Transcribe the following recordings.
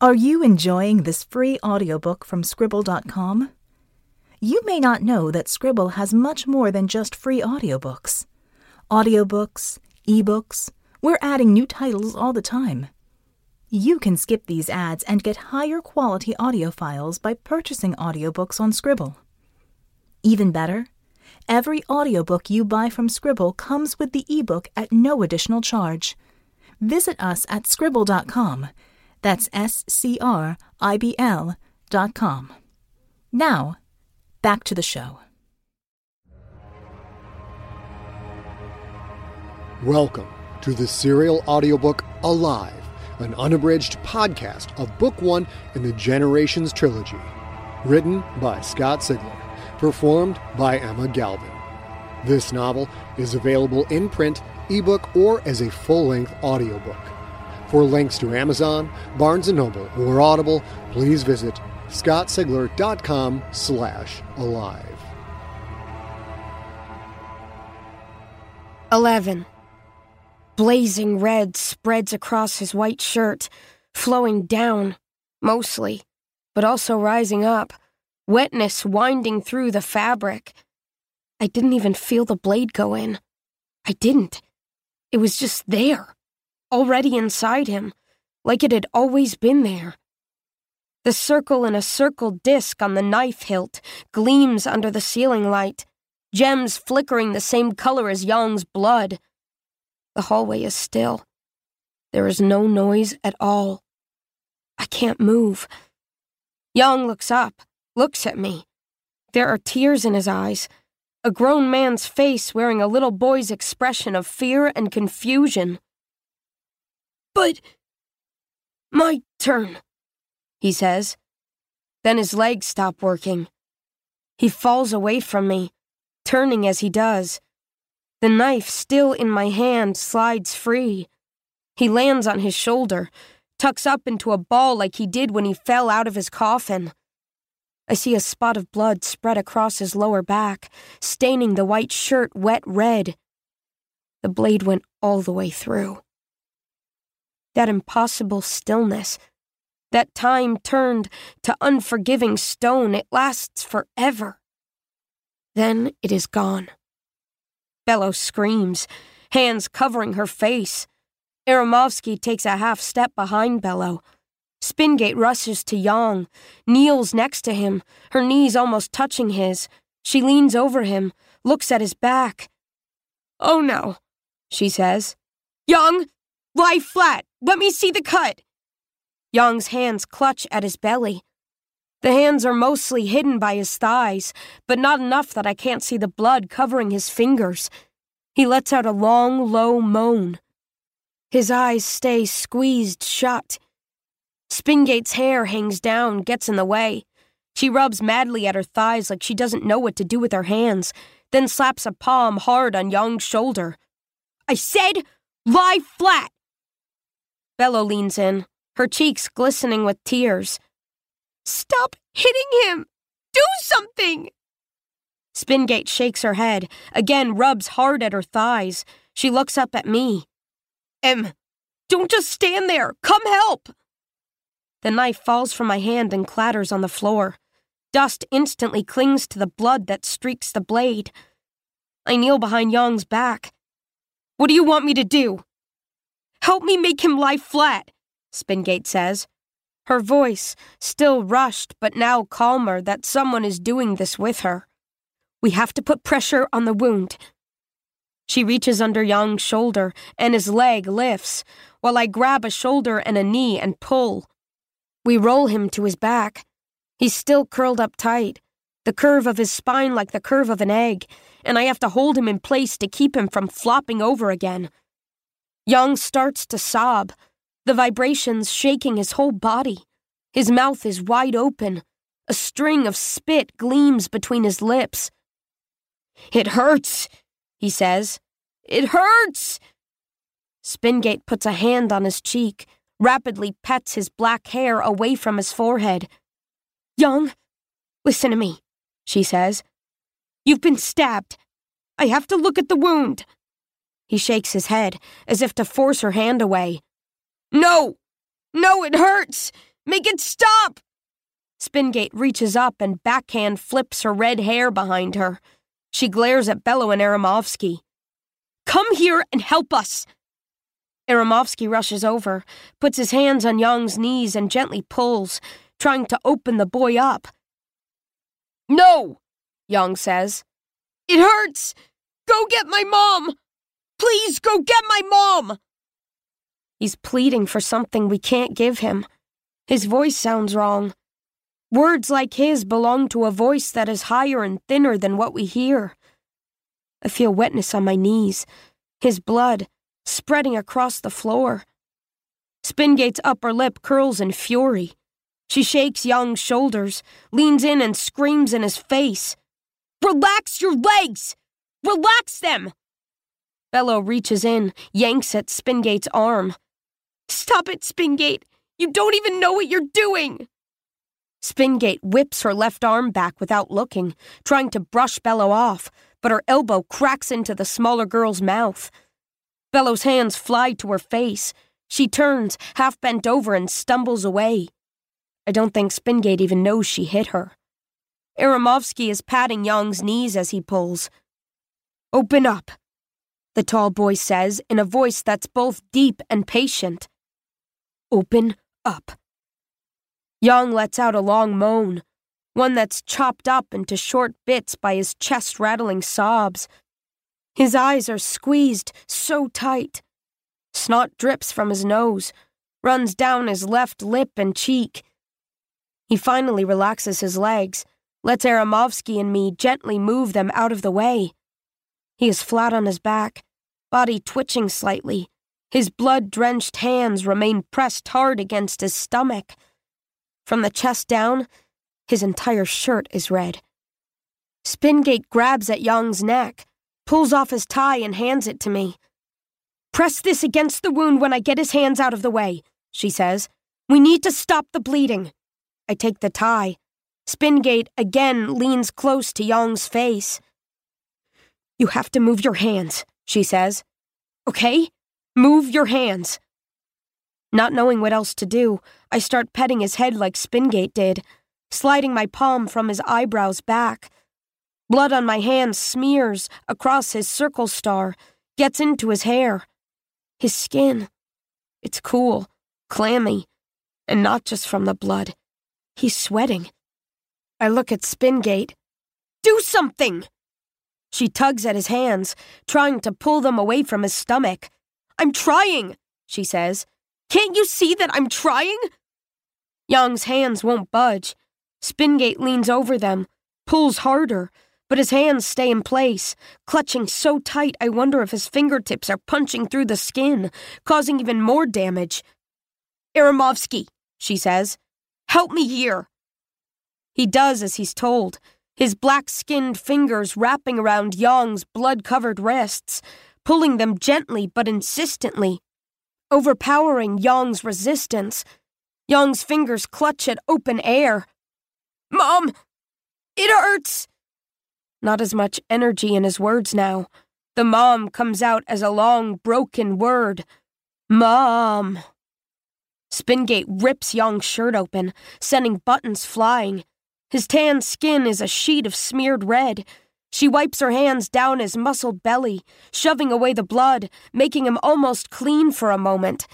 Are you enjoying this free audiobook from Scribd.com? You may not know that Scribd has much more than just free audiobooks. Audiobooks, ebooks, we're adding new titles all the time. You can skip these ads and get higher quality audio files by purchasing audiobooks on Scribd. Even better, every audiobook you buy from Scribd comes with the ebook at no additional charge. Visit us at scribd.com that's S C R I B L dot com. Now, back to the show. Welcome to the serial audiobook Alive, an unabridged podcast of Book One in the Generations trilogy. Written by Scott Sigler, performed by Emma Galvin. This novel is available in print, ebook, or as a full length audiobook. For links to Amazon, Barnes & Noble, or Audible, please visit scottsigler.com slash alive. 11. Blazing red spreads across his white shirt, flowing down, mostly, but also rising up, wetness winding through the fabric. I didn't even feel the blade go in. I didn't. It was just there already inside him, like it had always been there. The circle in a circled disc on the knife hilt gleams under the ceiling light, gems flickering the same color as Yong's blood. The hallway is still. There is no noise at all. I can't move. Yong looks up, looks at me. There are tears in his eyes, a grown man's face wearing a little boy's expression of fear and confusion. But. My turn, he says. Then his legs stop working. He falls away from me, turning as he does. The knife, still in my hand, slides free. He lands on his shoulder, tucks up into a ball like he did when he fell out of his coffin. I see a spot of blood spread across his lower back, staining the white shirt wet red. The blade went all the way through that impossible stillness. That time turned to unforgiving stone, it lasts forever. Then it is gone. Bello screams, hands covering her face. Aramovsky takes a half step behind Bello. Spingate rushes to Yong, kneels next to him, her knees almost touching his. She leans over him, looks at his back. Oh no, she says. Yong, lie flat. Let me see the cut. Yong's hands clutch at his belly. The hands are mostly hidden by his thighs, but not enough that I can't see the blood covering his fingers. He lets out a long, low moan. His eyes stay squeezed shut. Spingate's hair hangs down, gets in the way. She rubs madly at her thighs like she doesn't know what to do with her hands, then slaps a palm hard on Yong's shoulder. I said, lie flat! Bello leans in, her cheeks glistening with tears. Stop hitting him! Do something! Spingate shakes her head, again rubs hard at her thighs. She looks up at me. Em, don't just stand there! Come help! The knife falls from my hand and clatters on the floor. Dust instantly clings to the blood that streaks the blade. I kneel behind Yong's back. What do you want me to do? Help me make him lie flat, Spingate says. Her voice, still rushed but now calmer that someone is doing this with her. We have to put pressure on the wound. She reaches under Yong's shoulder and his leg lifts, while I grab a shoulder and a knee and pull. We roll him to his back. He's still curled up tight, the curve of his spine like the curve of an egg, and I have to hold him in place to keep him from flopping over again. Yong starts to sob, the vibrations shaking his whole body. His mouth is wide open. A string of spit gleams between his lips. It hurts, he says. It hurts! Spingate puts a hand on his cheek, rapidly pets his black hair away from his forehead. Yong, listen to me, she says. You've been stabbed. I have to look at the wound. He shakes his head, as if to force her hand away. No! No, it hurts! Make it stop! Spingate reaches up and backhand flips her red hair behind her. She glares at Bello and Aramovsky. Come here and help us! Aramovsky rushes over, puts his hands on Yong's knees, and gently pulls, trying to open the boy up. No, Yong says. It hurts! Go get my mom! Please go get my mom! He's pleading for something we can't give him. His voice sounds wrong. Words like his belong to a voice that is higher and thinner than what we hear. I feel wetness on my knees, his blood spreading across the floor. Spingate's upper lip curls in fury. She shakes Yong's shoulders, leans in and screams in his face. Relax your legs! Relax them! Bello reaches in, yanks at Spingate's arm. Stop it, Spingate! You don't even know what you're doing! Spingate whips her left arm back without looking, trying to brush Bello off, but her elbow cracks into the smaller girl's mouth. Bello's hands fly to her face. She turns, half bent over, and stumbles away. I don't think Spingate even knows she hit her. Aramovsky is patting Yong's knees as he pulls. Open up, the tall boy says in a voice that's both deep and patient. Open up. Yong lets out a long moan, one that's chopped up into short bits by his chest rattling sobs. His eyes are squeezed so tight. Snot drips from his nose, runs down his left lip and cheek. He finally relaxes his legs, lets Aramovsky and me gently move them out of the way. He is flat on his back, body twitching slightly. His blood drenched hands remain pressed hard against his stomach. From the chest down, his entire shirt is red. Spingate grabs at Yong's neck, pulls off his tie, and hands it to me. Press this against the wound when I get his hands out of the way, she says. We need to stop the bleeding. I take the tie. Spingate again leans close to Yong's face. You have to move your hands, she says. Okay? Move your hands. Not knowing what else to do, I start petting his head like Spingate did, sliding my palm from his eyebrows back. Blood on my hand smears across his circle star, gets into his hair. His skin. It's cool, clammy, and not just from the blood. He's sweating. I look at Spingate. Do something! She tugs at his hands, trying to pull them away from his stomach. I'm trying, she says. Can't you see that I'm trying? Yong's hands won't budge. Spingate leans over them, pulls harder, but his hands stay in place, clutching so tight I wonder if his fingertips are punching through the skin, causing even more damage. Aramovsky, she says, help me here. He does as he's told, his black skinned fingers wrapping around Yong's blood covered wrists, pulling them gently but insistently overpowering Yong's resistance. Yong's fingers clutch at open air. Mom! It hurts! Not as much energy in his words now. The mom comes out as a long, broken word. Mom! Spingate rips Yong's shirt open, sending buttons flying. His tan skin is a sheet of smeared red. She wipes her hands down his muscled belly, shoving away the blood, making him almost clean for a moment.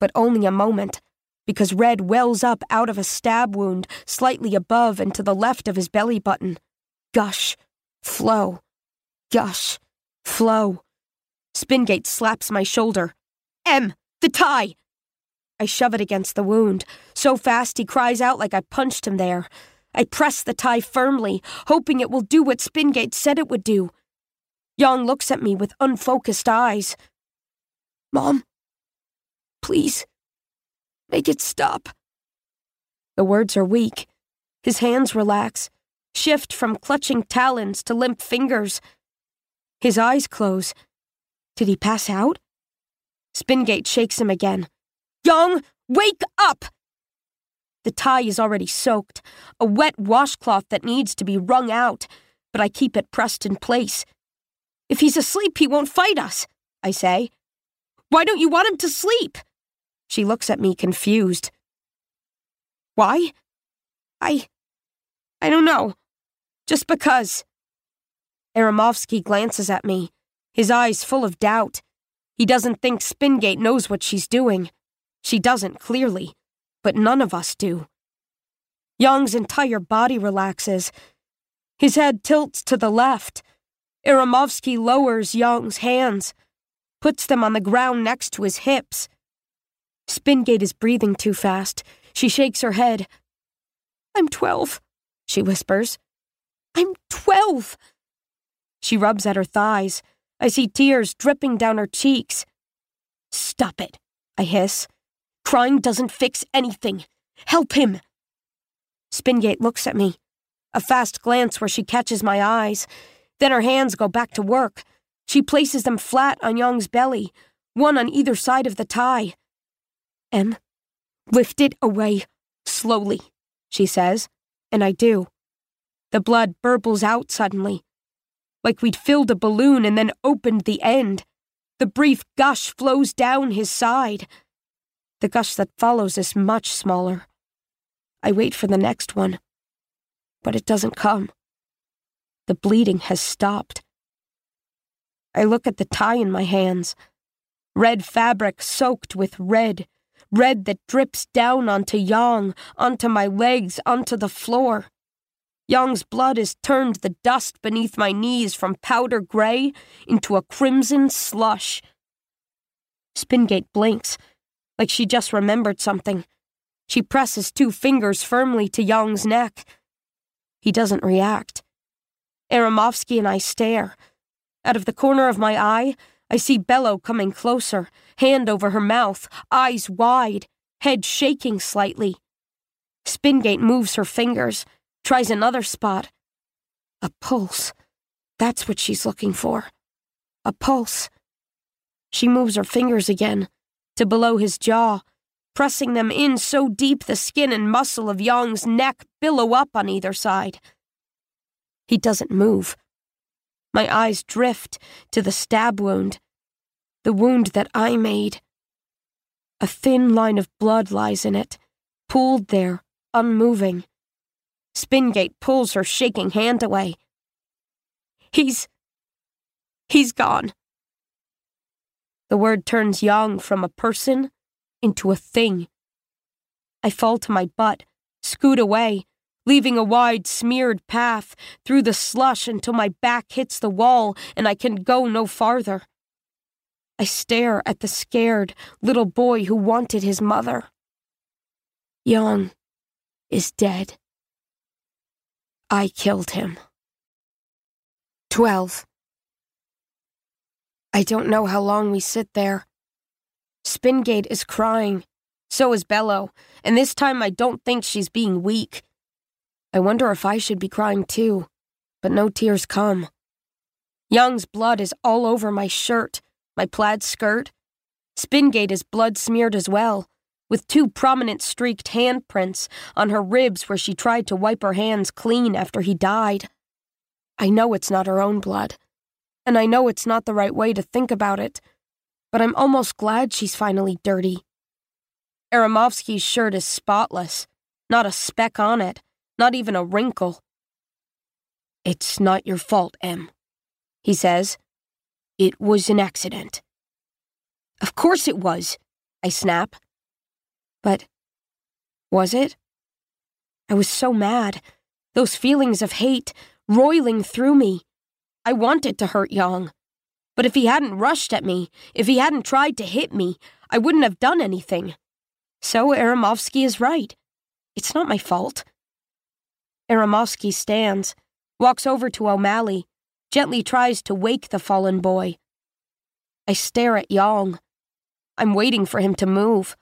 But only a moment, because red wells up out of a stab wound slightly above and to the left of his belly button. Gush, flow, gush, flow. Spingate slaps my shoulder. Em, the tie! I shove it against the wound, so fast he cries out like I punched him there. I press the tie firmly, hoping it will do what Spingate said it would do. Yong looks at me with unfocused eyes. Mom, please, make it stop. The words are weak. His hands relax, shift from clutching talons to limp fingers. His eyes close. Did he pass out? Spingate shakes him again. Yong, wake up! The tie is already soaked, a wet washcloth that needs to be wrung out, but I keep it pressed in place. If he's asleep, he won't fight us, I say. Why don't you want him to sleep? She looks at me confused. Why? I. I don't know. Just because. Aramovsky glances at me, his eyes full of doubt. He doesn't think Spingate knows what she's doing. She doesn't, clearly, but none of us do. Yong's entire body relaxes. His head tilts to the left. Aramovsky lowers Yong's hands, puts them on the ground next to his hips. Spingate is breathing too fast. She shakes her head. I'm twelve, she whispers. I'm twelve. She rubs at her thighs. I see tears dripping down her cheeks. Stop it, I hiss. Crying doesn't fix anything. Help him. Spingate looks at me. A fast glance where she catches my eyes. Then her hands go back to work. She places them flat on Yong's belly, one on either side of the tie. Em, lift it away, slowly, she says, and I do. The blood burbles out suddenly like we'd filled a balloon and then opened the end. The brief gush flows down his side. The gush that follows is much smaller. I wait for the next one, but it doesn't come. The bleeding has stopped. I look at the tie in my hands. Red fabric soaked with red, red that drips down onto Yong, onto my legs, onto the floor. Yong's blood has turned the dust beneath my knees from powder gray into a crimson slush. Spingate blinks, like she just remembered something. She presses two fingers firmly to Yong's neck. He doesn't react. Aramovsky and I stare. Out of the corner of my eye, I see Bello coming closer, hand over her mouth, eyes wide, head shaking slightly. Spingate moves her fingers, Tries another spot. A pulse. That's what she's looking for. A pulse. She moves her fingers again, to below his jaw, pressing them in so deep the skin and muscle of Yong's neck billow up on either side. He doesn't move. My eyes drift to the stab wound, the wound that I made. A thin line of blood lies in it, pooled there, unmoving. Spingate pulls her shaking hand away. He's. he's gone. The word turns Yong from a person into a thing. I fall to my butt, scoot away, leaving a wide, smeared path through the slush until my back hits the wall and I can go no farther. I stare at the scared little boy who wanted his mother. Yong is dead. I killed him. 12. I don't know how long we sit there. Spingate is crying. So is Bello, and this time I don't think she's being weak. I wonder if I should be crying too, but no tears come. Yong's blood is all over my shirt, my plaid skirt. Spingate is blood smeared as well, with two prominent streaked handprints on her ribs where she tried to wipe her hands clean after he died. I know it's not her own blood, and I know it's not the right way to think about it, but I'm almost glad she's finally dirty. Aramovsky's shirt is spotless, not a speck on it, not even a wrinkle. It's not your fault, Em, he says. It was an accident. Of course it was, I snap. But was it? I was so mad. Those feelings of hate roiling through me. I wanted to hurt Yong. But if he hadn't rushed at me, if he hadn't tried to hit me, I wouldn't have done anything. So Aramovsky is right. It's not my fault. Aramovsky stands, walks over to O'Malley, gently tries to wake the fallen boy. I stare at Yong. I'm waiting for him to move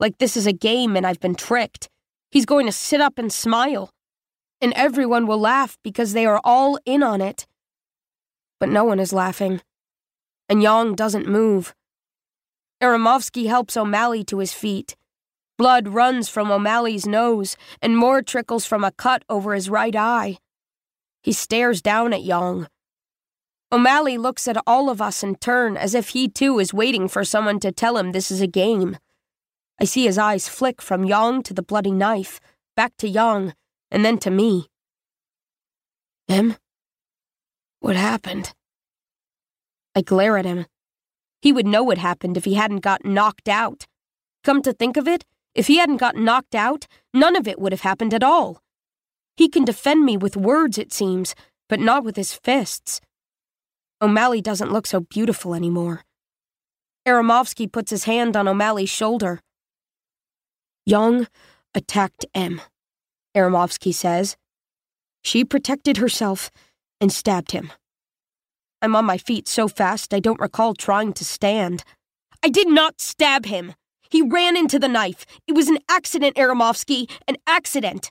like this is a game and I've been tricked. He's going to sit up and smile. And everyone will laugh because they are all in on it. But no one is laughing. And Yong doesn't move. Aramovsky helps O'Malley to his feet. Blood runs from O'Malley's nose, and more trickles from a cut over his right eye. He stares down at Yong. O'Malley looks at all of us in turn as if he too is waiting for someone to tell him this is a game. I see his eyes flick from Yong to the bloody knife, back to Yong, and then to me. Em? What happened? I glare at him. He would know what happened if he hadn't got knocked out. Come to think of it, if he hadn't got knocked out, none of it would have happened at all. He can defend me with words, it seems, but not with his fists. O'Malley doesn't look so beautiful anymore. Aramovsky puts his hand on O'Malley's shoulder. Yong attacked Em, Aramovsky says. She protected herself and stabbed him. I'm on my feet so fast I don't recall trying to stand. I did not stab him. He ran into the knife. It was an accident, Aramovsky, an accident.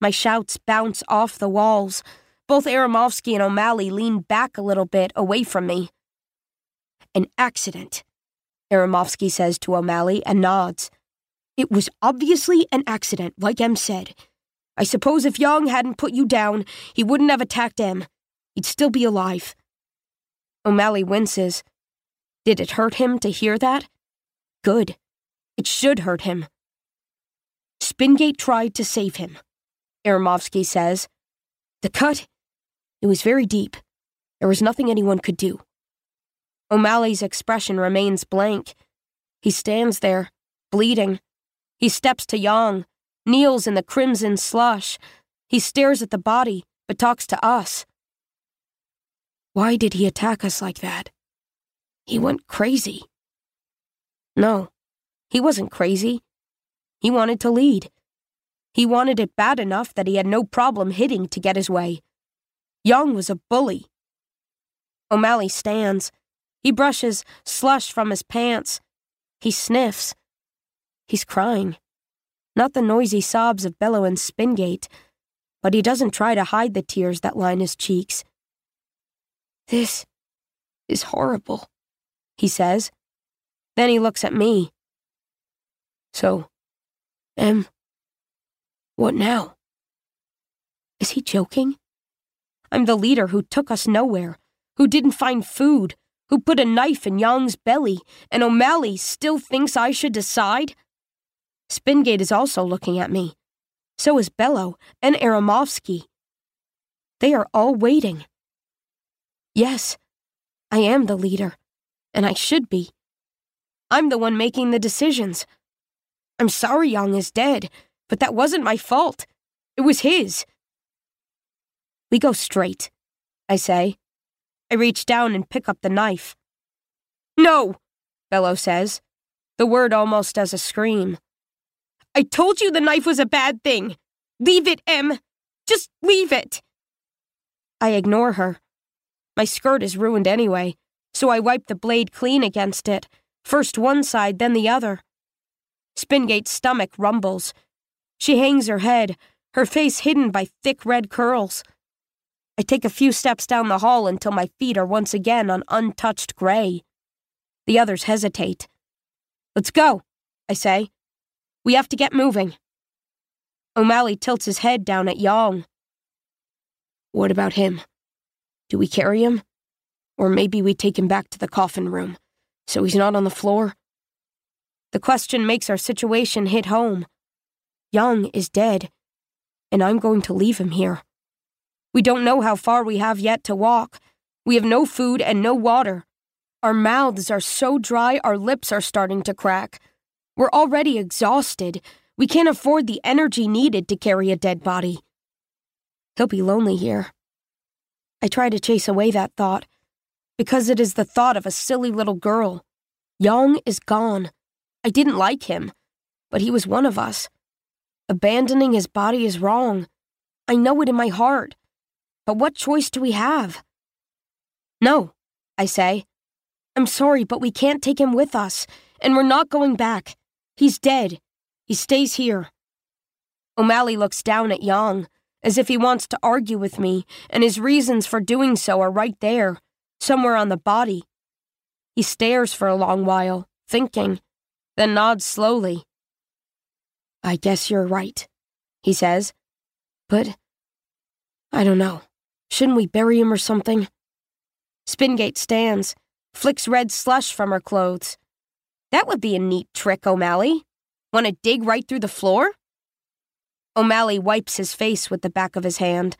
My shouts bounce off the walls. Both Aramovsky and O'Malley lean back a little bit away from me. An accident, Aramovsky says to O'Malley and nods. It was obviously an accident, like Em said. I suppose if Yong hadn't put you down, he wouldn't have attacked Em. He'd still be alive. O'Malley winces. Did it hurt him to hear that? Good. It should hurt him. Spingate tried to save him. Aramovsky says. The cut? It was very deep. There was nothing anyone could do. O'Malley's expression remains blank. He stands there, bleeding. He steps to Yong, kneels in the crimson slush. He stares at the body, but talks to us. Why did he attack us like that? He went crazy. No, he wasn't crazy. He wanted to lead. He wanted it bad enough that he had no problem hitting to get his way. Yong was a bully. O'Malley stands. He brushes slush from his pants. He sniffs. He's crying. Not the noisy sobs of Bello and Spingate, but he doesn't try to hide the tears that line his cheeks. This is horrible, he says. Then he looks at me. So, Em, what now? Is he joking? I'm the leader who took us nowhere, who didn't find food, who put a knife in Yong's belly, and O'Malley still thinks I should decide? Spingate is also looking at me. So is Bello and Aramovsky. They are all waiting. Yes, I am the leader, and I should be. I'm the one making the decisions. I'm sorry Yong is dead, but that wasn't my fault. It was his. We go straight, I say. I reach down and pick up the knife. No, Bello says, the word almost as a scream. I told you the knife was a bad thing. Leave it, Em. Just leave it. I ignore her. My skirt is ruined anyway, so I wipe the blade clean against it, first one side, then the other. Spingate's stomach rumbles, she hangs her head, her face hidden by thick red curls. I take a few steps down the hall until my feet are once again on untouched gray. The others hesitate. Let's go, I say. We have to get moving. O'Malley tilts his head down at Yong. What about him? Do we carry him? Or maybe we take him back to the coffin room, so he's not on the floor? The question makes our situation hit home. Yong is dead, and I'm going to leave him here. We don't know how far we have yet to walk. We have no food and no water. Our mouths are so dry our lips are starting to crack. We're already exhausted. We can't afford the energy needed to carry a dead body. He'll be lonely here. I try to chase away that thought, because it is the thought of a silly little girl. Yong is gone. I didn't like him, but he was one of us. Abandoning his body is wrong. I know it in my heart. But what choice do we have? No, I say. I'm sorry, but we can't take him with us, and we're not going back. He's dead. He stays here. O'Malley looks down at Yong, as if he wants to argue with me, and his reasons for doing so are right there, somewhere on the body. He stares for a long while, thinking, then nods slowly. I guess you're right, he says. But I don't know. Shouldn't we bury him or something? Spingate stands, flicks red slush from her clothes. That would be a neat trick, O'Malley. Want to dig right through the floor? O'Malley wipes his face with the back of his hand,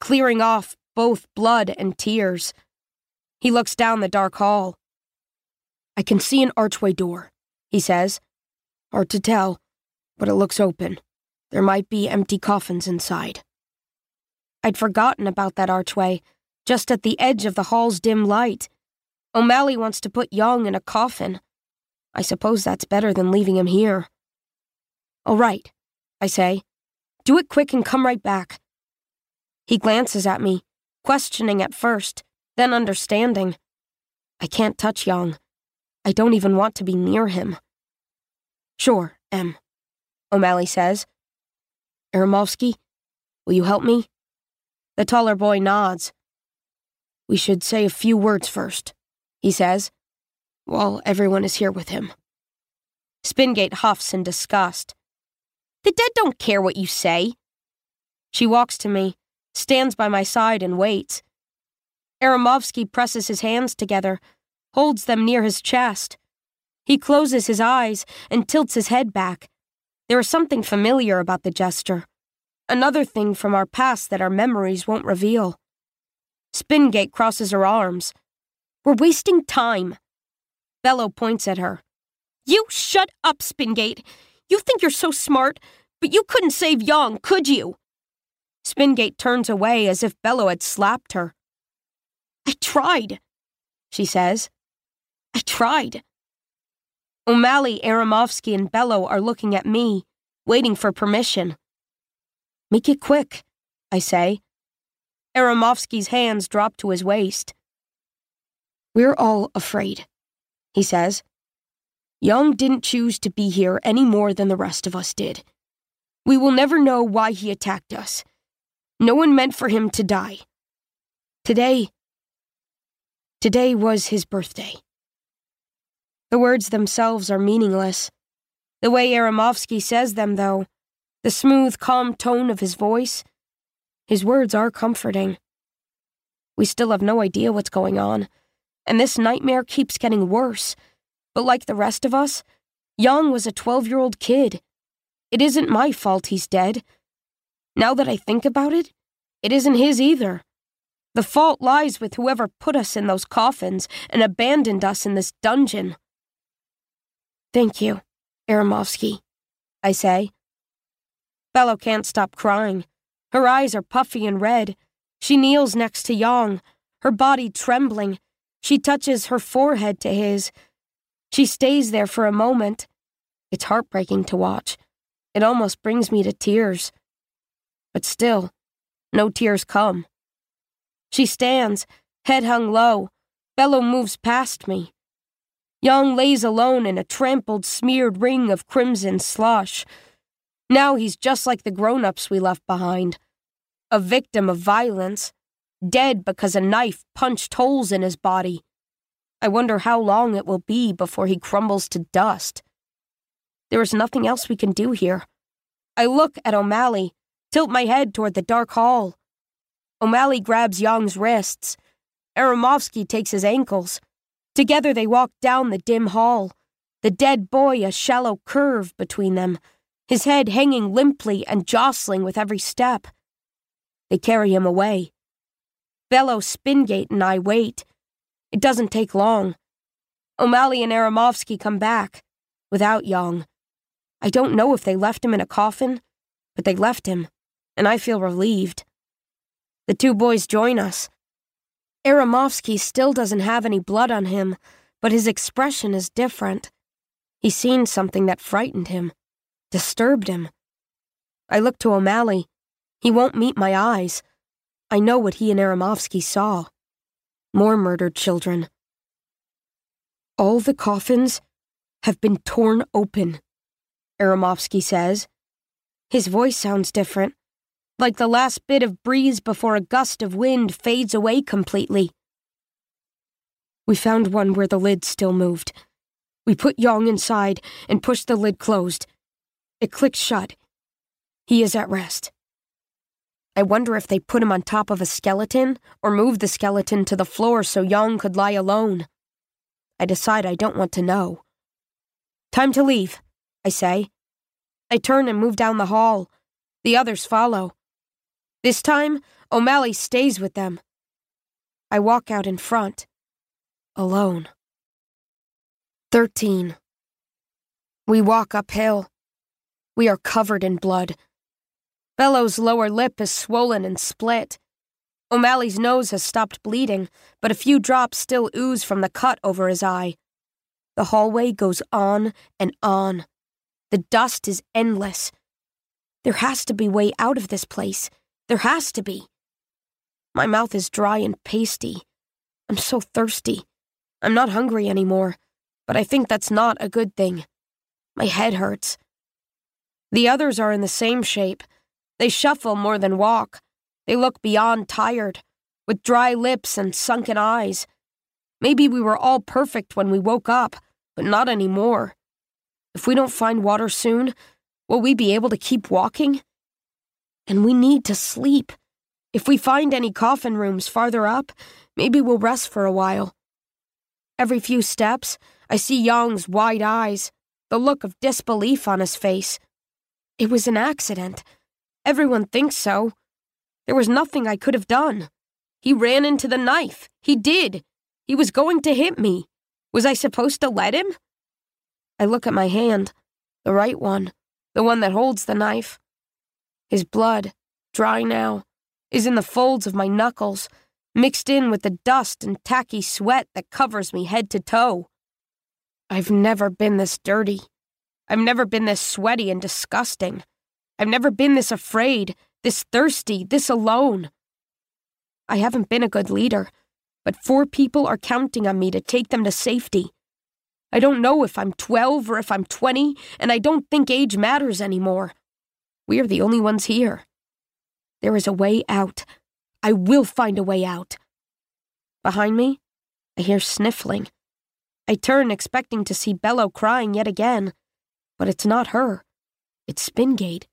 clearing off both blood and tears. He looks down the dark hall. I can see an archway door, he says. Hard to tell, but it looks open. There might be empty coffins inside. I'd forgotten about that archway, just at the edge of the hall's dim light. O'Malley wants to put Yong in a coffin. I suppose that's better than leaving him here. All right, I say. Do it quick and come right back. He glances at me, questioning at first, then understanding. I can't touch Yong. I don't even want to be near him. Sure, Em, O'Malley says. Aramovsky, will you help me? The taller boy nods. We should say a few words first, he says, while everyone is here with him. Spingate huffs in disgust. The dead don't care what you say. She walks to me, stands by my side, and waits. Aramovsky presses his hands together, holds them near his chest. He closes his eyes and tilts his head back. There is something familiar about the gesture. Another thing from our past that our memories won't reveal. Spingate crosses her arms. We're wasting time. Bello points at her. You shut up, Spingate. You think you're so smart, but you couldn't save Yong, could you? Spingate turns away as if Bello had slapped her. I tried, she says. I tried. O'Malley, Aramovsky, and Bello are looking at me, waiting for permission. Make it quick, I say. Aramovsky's hands drop to his waist. We're all afraid, he says. Yong didn't choose to be here any more than the rest of us did. We will never know why he attacked us. No one meant for him to die. Today, today was his birthday. The words themselves are meaningless. The way Aramovsky says them, though, the smooth, calm tone of his voice, his words are comforting. We still have no idea what's going on, and this nightmare keeps getting worse. But like the rest of us, Yong was a 12 year old kid. It isn't my fault he's dead. Now that I think about it, it isn't his either. The fault lies with whoever put us in those coffins and abandoned us in this dungeon. Thank you, Aramovsky, I say. Bello can't stop crying. Her eyes are puffy and red. She kneels next to Yong, her body trembling. She touches her forehead to his. She stays there for a moment. It's heartbreaking to watch. It almost brings me to tears. But still, no tears come. She stands, head hung low. Bello moves past me. Yong lays alone in a trampled, smeared ring of crimson slush. Now he's just like the grown ups we left behind a victim of violence, dead because a knife punched holes in his body. I wonder how long it will be before he crumbles to dust. There is nothing else we can do here. I look at O'Malley, tilt my head toward the dark hall. O'Malley grabs Yong's wrists. Aramovsky takes his ankles. Together they walk down the dim hall, the dead boy a shallow curve between them, his head hanging limply and jostling with every step. They carry him away. Bello Spingate and I wait. It doesn't take long. O'Malley and Aramovsky come back, without Yong. I don't know if they left him in a coffin, but they left him, and I feel relieved. The two boys join us. Aramovsky still doesn't have any blood on him, but his expression is different. He's seen something that frightened him, disturbed him. I look to O'Malley. He won't meet my eyes. I know what he and Aramovsky saw. More murdered children. All the coffins have been torn open. Aramovsky says. His voice sounds different, like the last bit of breeze before a gust of wind fades away completely. We found one where the lid still moved. We put Yong inside and pushed the lid closed. It clicked shut. He is at rest. I wonder if they put him on top of a skeleton or moved the skeleton to the floor so Yong could lie alone. I decide I don't want to know. Time to leave. I say. I turn and move down the hall. The others follow. This time, O'Malley stays with them. I walk out in front, alone. 13. We walk uphill. We are covered in blood. Bello's lower lip is swollen and split. O'Malley's nose has stopped bleeding, but a few drops still ooze from the cut over his eye. The hallway goes on and on. The dust is endless. There has to be way out of this place. There has to be. My mouth is dry and pasty. I'm so thirsty. I'm not hungry anymore, but I think that's not a good thing. My head hurts. The others are in the same shape. They shuffle more than walk. They look beyond tired, with dry lips and sunken eyes. Maybe we were all perfect when we woke up, but not anymore. If we don't find water soon, will we be able to keep walking? And we need to sleep. If we find any coffin rooms farther up, maybe we'll rest for a while. Every few steps, I see Yong's wide eyes, the look of disbelief on his face. It was an accident. Everyone thinks so. There was nothing I could have done. He ran into the knife. He did. He was going to hit me. Was I supposed to let him? I look at my hand, the right one, the one that holds the knife. His blood, dry now, is in the folds of my knuckles, mixed in with the dust and tacky sweat that covers me head to toe. I've never been this dirty. I've never been this sweaty and disgusting. I've never been this afraid, this thirsty, this alone. I haven't been a good leader, but four people are counting on me to take them to safety. I don't know if I'm 12 or if I'm 20, and I don't think age matters anymore. We are the only ones here. There is a way out. I will find a way out. Behind me, I hear sniffling. I turn, expecting to see Bello crying yet again, but it's not her. It's Spingate.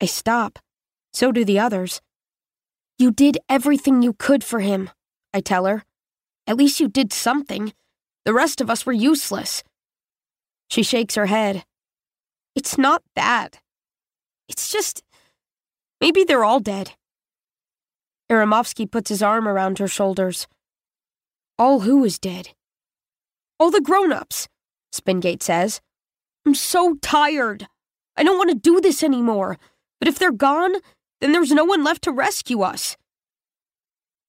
I stop. So do the others. You did everything you could for him, I tell her. At least you did something. The rest of us were useless. She shakes her head. It's not that. It's just. Maybe they're all dead. Aramovsky puts his arm around her shoulders. All who is dead? All the grown ups, Spingate says. I'm so tired. I don't want to do this anymore. But if they're gone, then there's no one left to rescue us.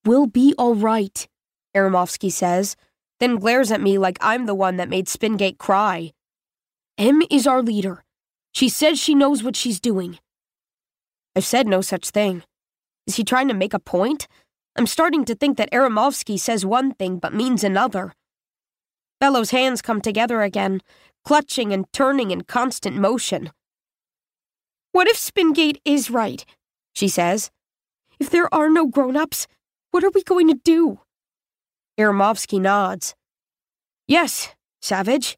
We'll be all right, Aramovsky says, then glares at me like I'm the one that made Spingate cry. Em is our leader. She says she knows what she's doing. I've said no such thing. Is he trying to make a point? I'm starting to think that Aramovsky says one thing but means another. Bello's hands come together again, clutching and turning in constant motion. What if Spingate is right? She says. If there are no grown ups, what are we going to do? Aramovsky nods. Yes, Savage.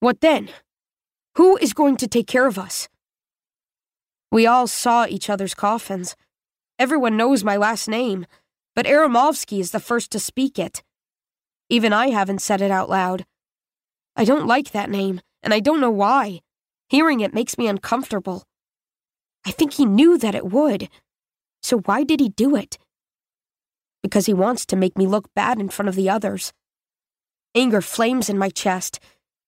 What then? Who is going to take care of us? We all saw each other's coffins. Everyone knows my last name, but Aramovsky is the first to speak it. Even I haven't said it out loud. I don't like that name, and I don't know why. Hearing it makes me uncomfortable. I think he knew that it would. So why did he do it? because he wants to make me look bad in front of the others. Anger flames in my chest.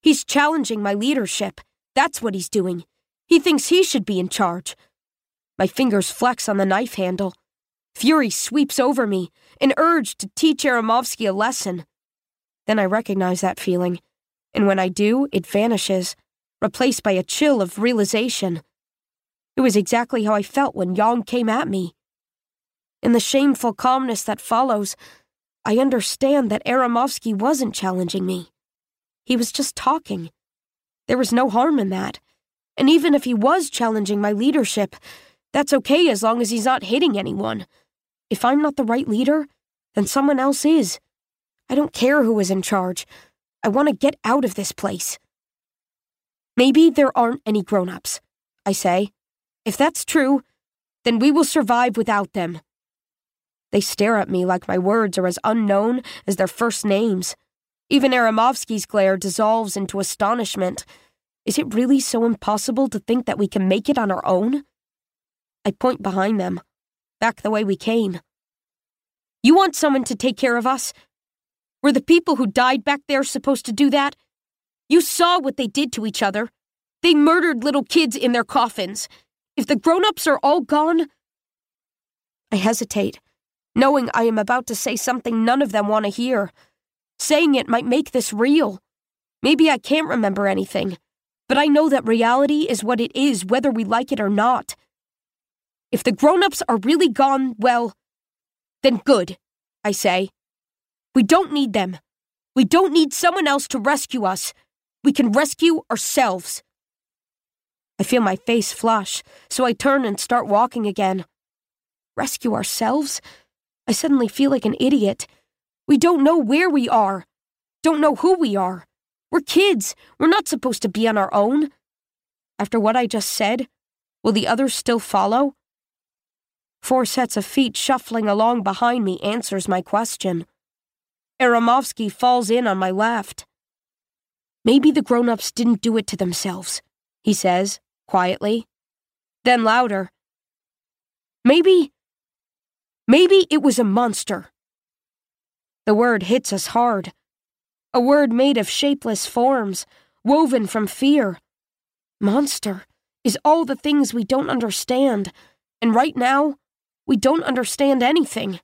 He's challenging my leadership. That's what he's doing. He thinks he should be in charge. My fingers flex on the knife handle. Fury sweeps over me, an urge to teach Aramovsky a lesson. Then I recognize that feeling, and when I do, it vanishes, replaced by a chill of realization. It was exactly how I felt when Yong came at me. In the shameful calmness that follows, I understand that Aramovsky wasn't challenging me. He was just talking. There was no harm in that. And even if he was challenging my leadership, that's okay as long as he's not hitting anyone. If I'm not the right leader, then someone else is. I don't care who is in charge. I want to get out of this place. Maybe there aren't any grown ups, I say. If that's true, then we will survive without them. They stare at me like my words are as unknown as their first names. Even Aramovsky's glare dissolves into astonishment. Is it really so impossible to think that we can make it on our own? I point behind them, back the way we came. You want someone to take care of us? Were the people who died back there supposed to do that? You saw what they did to each other. They murdered little kids in their coffins. If the grown ups are all gone. I hesitate, knowing I am about to say something none of them want to hear. Saying it might make this real. Maybe I can't remember anything, but I know that reality is what it is, whether we like it or not. If the grown ups are really gone, well, then good, I say. We don't need them. We don't need someone else to rescue us. We can rescue ourselves. I feel my face flush, so I turn and start walking again. Rescue ourselves? I suddenly feel like an idiot. We don't know where we are, don't know who we are. We're kids. We're not supposed to be on our own. After what I just said, will the others still follow? Four sets of feet shuffling along behind me answers my question. Aramovsky falls in on my left. Maybe the grown ups didn't do it to themselves, he says, quietly. Then louder. Maybe. Maybe it was a monster. The word hits us hard. A word made of shapeless forms, woven from fear. Monster is all the things we don't understand, and right now, we don't understand anything.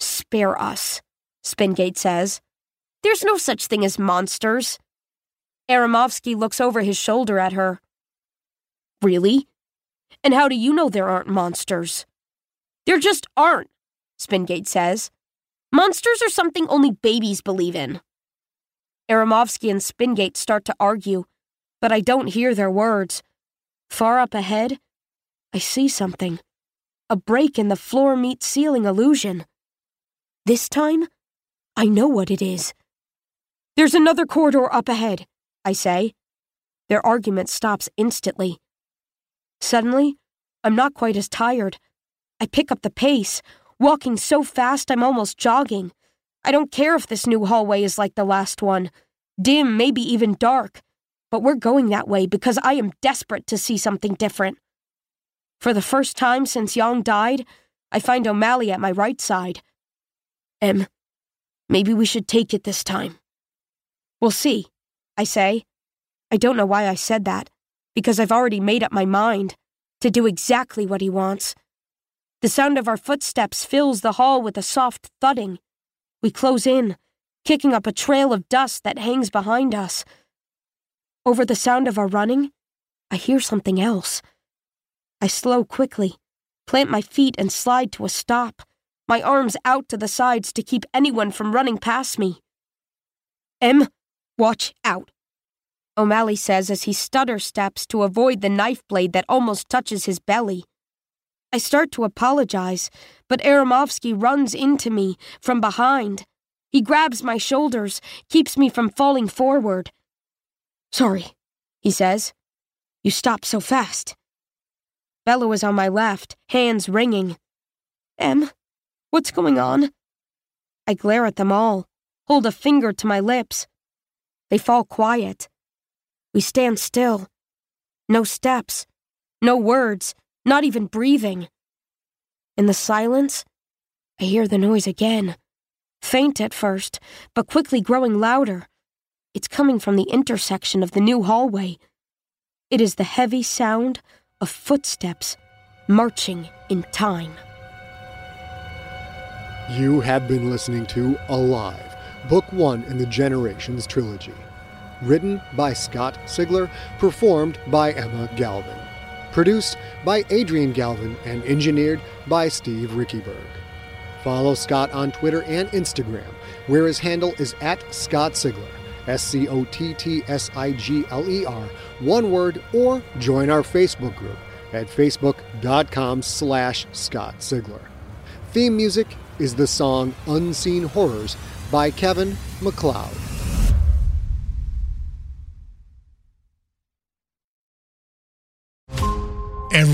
Spare us, Spingate says. There's no such thing as monsters. Aramovsky looks over his shoulder at her. Really? And how do you know there aren't monsters? There just aren't, Spingate says. Monsters are something only babies believe in. Aramovsky and Spingate start to argue, but I don't hear their words. Far up ahead, I see something. A break in the floor meets ceiling illusion. This time, I know what it is. There's another corridor up ahead, I say. Their argument stops instantly. Suddenly, I'm not quite as tired. I pick up the pace, walking so fast I'm almost jogging. I don't care if this new hallway is like the last one dim, maybe even dark. But we're going that way because I am desperate to see something different. For the first time since Yong died, I find O'Malley at my right side. Em, maybe we should take it this time. We'll see, I say. I don't know why I said that, because I've already made up my mind to do exactly what he wants. The sound of our footsteps fills the hall with a soft thudding. We close in, kicking up a trail of dust that hangs behind us. Over the sound of our running, I hear something else. I slow quickly, plant my feet, and slide to a stop, my arms out to the sides to keep anyone from running past me. Em, watch out, O'Malley says as he stutter steps to avoid the knife blade that almost touches his belly. I start to apologize, but Aramovsky runs into me from behind. He grabs my shoulders, keeps me from falling forward. Sorry, he says. You stopped so fast. Bello is on my left, hands wringing. Em, what's going on? I glare at them all, hold a finger to my lips. They fall quiet. We stand still. No steps, no words, not even breathing. In the silence, I hear the noise again. Faint at first, but quickly growing louder. It's coming from the intersection of the new hallway. It is the heavy sound of footsteps marching in time. You have been listening to Alive, Book One in the Generations trilogy. Written by Scott Sigler, performed by Emma Galvin. Produced by Adrian Galvin and engineered by Steve Riekeberg. Follow Scott on Twitter and Instagram, where his handle is at Scott Sigler, S C O T T S I G L E R, one word, or join our Facebook group at facebook.com slash Scott Sigler. Theme music is the song Unseen Horrors by Kevin MacLeod.